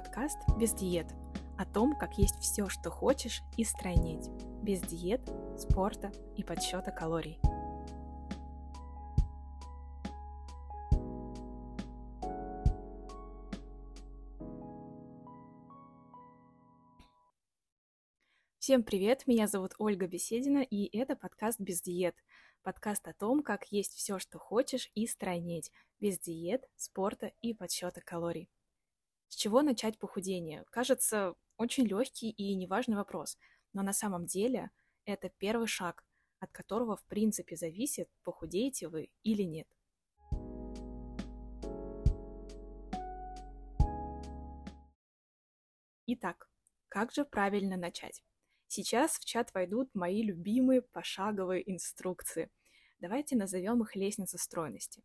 Подкаст «Без диет» о том, как есть все, что хочешь, и стройнеть. Без диет, спорта и подсчета калорий. Всем привет, меня зовут Ольга Беседина, и это подкаст «Без диет». Подкаст о том, как есть все, что хочешь, и стройнеть. Без диет, спорта и подсчета калорий. С чего начать похудение? Кажется, очень легкий и неважный вопрос, но на самом деле это первый шаг, от которого в принципе зависит, похудеете вы или нет. Итак, как же правильно начать? Сейчас в чат войдут мои любимые пошаговые инструкции. Давайте назовем их лестница стройности.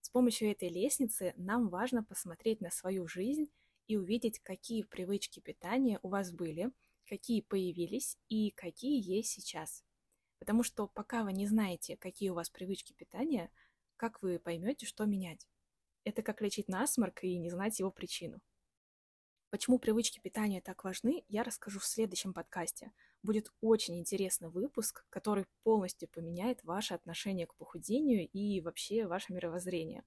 С помощью этой лестницы нам важно посмотреть на свою жизнь и увидеть, какие привычки питания у вас были, какие появились и какие есть сейчас. Потому что пока вы не знаете, какие у вас привычки питания, как вы поймете, что менять? Это как лечить насморк и не знать его причину. Почему привычки питания так важны, я расскажу в следующем подкасте. Будет очень интересный выпуск, который полностью поменяет ваше отношение к похудению и вообще ваше мировоззрение.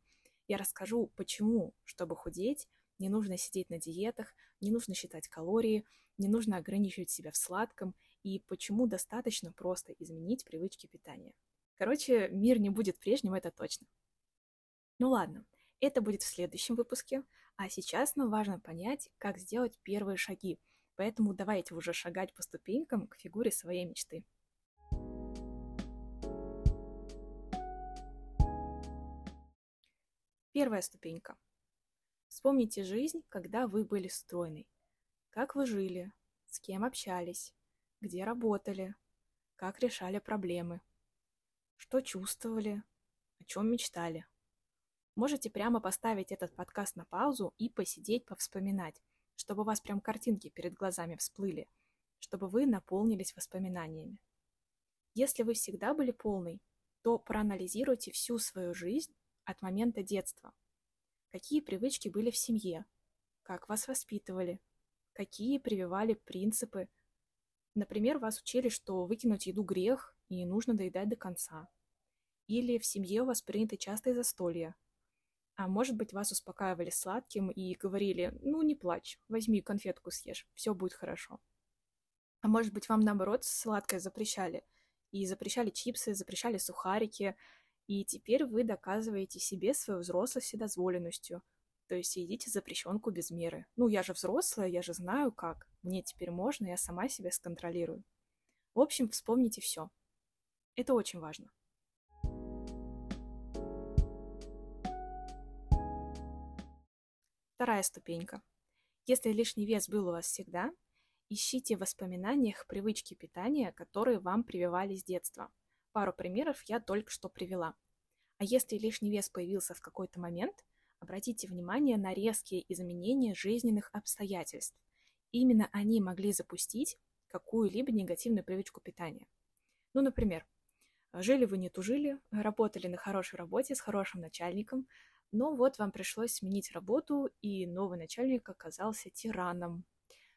Я расскажу, почему, чтобы худеть, не нужно сидеть на диетах, не нужно считать калории, не нужно ограничивать себя в сладком и почему достаточно просто изменить привычки питания. Короче, мир не будет прежним, это точно. Ну ладно, это будет в следующем выпуске, а сейчас нам важно понять, как сделать первые шаги, поэтому давайте уже шагать по ступенькам к фигуре своей мечты. Первая ступенька Вспомните жизнь, когда вы были стройной. Как вы жили, с кем общались, где работали, как решали проблемы, что чувствовали, о чем мечтали. Можете прямо поставить этот подкаст на паузу и посидеть, повспоминать, чтобы у вас прям картинки перед глазами всплыли, чтобы вы наполнились воспоминаниями. Если вы всегда были полной, то проанализируйте всю свою жизнь от момента детства – какие привычки были в семье, как вас воспитывали, какие прививали принципы. Например, вас учили, что выкинуть еду грех и нужно доедать до конца. Или в семье у вас приняты частые застолья. А может быть, вас успокаивали сладким и говорили, ну не плачь, возьми конфетку съешь, все будет хорошо. А может быть, вам наоборот сладкое запрещали. И запрещали чипсы, запрещали сухарики, и теперь вы доказываете себе свою взрослость вседозволенностью. То есть едите запрещенку без меры. Ну, я же взрослая, я же знаю как. Мне теперь можно, я сама себя сконтролирую. В общем, вспомните все. Это очень важно. Вторая ступенька. Если лишний вес был у вас всегда, ищите в воспоминаниях привычки питания, которые вам прививали с детства – Пару примеров я только что привела. А если лишний вес появился в какой-то момент, обратите внимание на резкие изменения жизненных обстоятельств. Именно они могли запустить какую-либо негативную привычку питания. Ну, например, жили вы не тужили, работали на хорошей работе с хорошим начальником, но вот вам пришлось сменить работу, и новый начальник оказался тираном.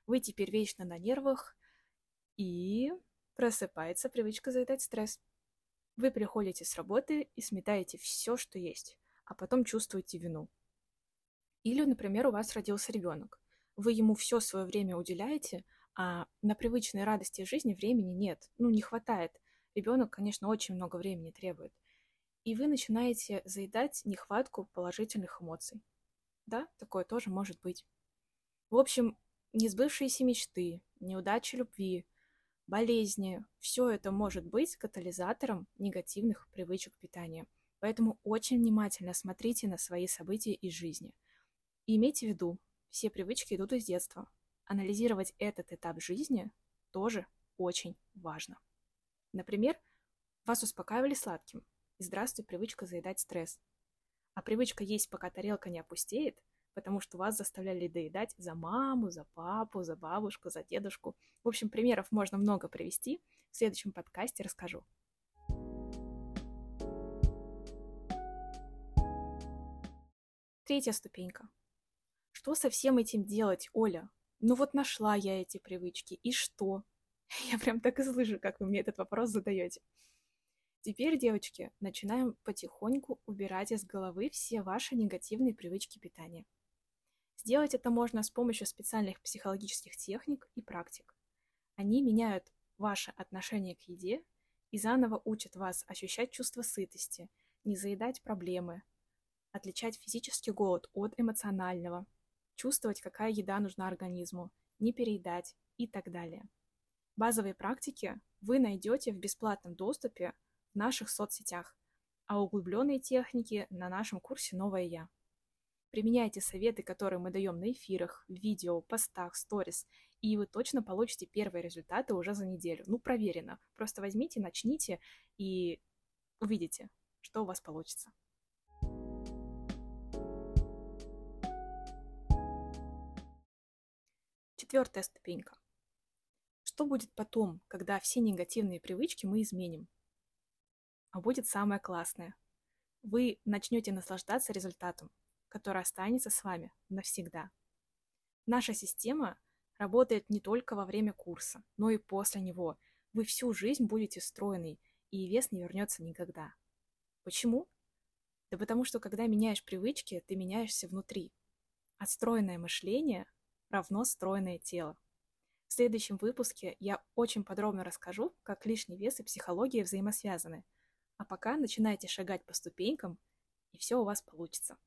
Вы теперь вечно на нервах, и просыпается привычка заедать стресс. Вы приходите с работы и сметаете все, что есть, а потом чувствуете вину. Или, например, у вас родился ребенок. Вы ему все свое время уделяете, а на привычной радости жизни времени нет, ну, не хватает. Ребенок, конечно, очень много времени требует. И вы начинаете заедать нехватку положительных эмоций. Да, такое тоже может быть. В общем, несбывшиеся мечты, неудачи любви, болезни. Все это может быть катализатором негативных привычек питания. Поэтому очень внимательно смотрите на свои события из жизни. И имейте в виду, все привычки идут из детства. Анализировать этот этап жизни тоже очень важно. Например, вас успокаивали сладким, и здравствуй, привычка заедать стресс. А привычка есть, пока тарелка не опустеет – потому что вас заставляли доедать за маму, за папу, за бабушку, за дедушку. В общем, примеров можно много привести. В следующем подкасте расскажу. Третья ступенька. что со всем этим делать, Оля? Ну вот нашла я эти привычки, и что? Я прям так и слышу, как вы мне этот вопрос задаете. Теперь, девочки, начинаем потихоньку убирать из головы все ваши негативные привычки питания. Сделать это можно с помощью специальных психологических техник и практик. Они меняют ваше отношение к еде и заново учат вас ощущать чувство сытости, не заедать проблемы, отличать физический голод от эмоционального, чувствовать, какая еда нужна организму, не переедать и так далее. Базовые практики вы найдете в бесплатном доступе в наших соцсетях, а углубленные техники на нашем курсе «Новое Я». Применяйте советы, которые мы даем на эфирах, видео, постах, сторис, и вы точно получите первые результаты уже за неделю. Ну, проверено. Просто возьмите, начните и увидите, что у вас получится. Четвертая ступенька. Что будет потом, когда все негативные привычки мы изменим? А будет самое классное. Вы начнете наслаждаться результатом, который останется с вами навсегда. Наша система работает не только во время курса, но и после него. Вы всю жизнь будете стройной, и вес не вернется никогда. Почему? Да потому что, когда меняешь привычки, ты меняешься внутри. Отстроенное мышление равно стройное тело. В следующем выпуске я очень подробно расскажу, как лишний вес и психология взаимосвязаны. А пока начинайте шагать по ступенькам, и все у вас получится.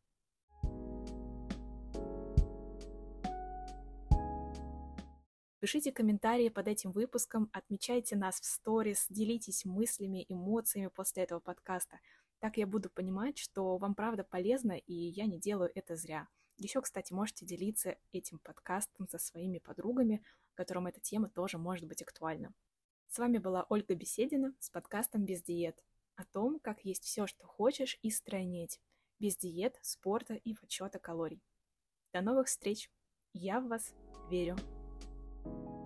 Пишите комментарии под этим выпуском, отмечайте нас в сторис, делитесь мыслями, эмоциями после этого подкаста. Так я буду понимать, что вам правда полезно, и я не делаю это зря. Еще, кстати, можете делиться этим подкастом со своими подругами, которым эта тема тоже может быть актуальна. С вами была Ольга Беседина с подкастом «Без диет» о том, как есть все, что хочешь, и стройнеть, без диет, спорта и подсчета калорий. До новых встреч! Я в вас верю! Thank you.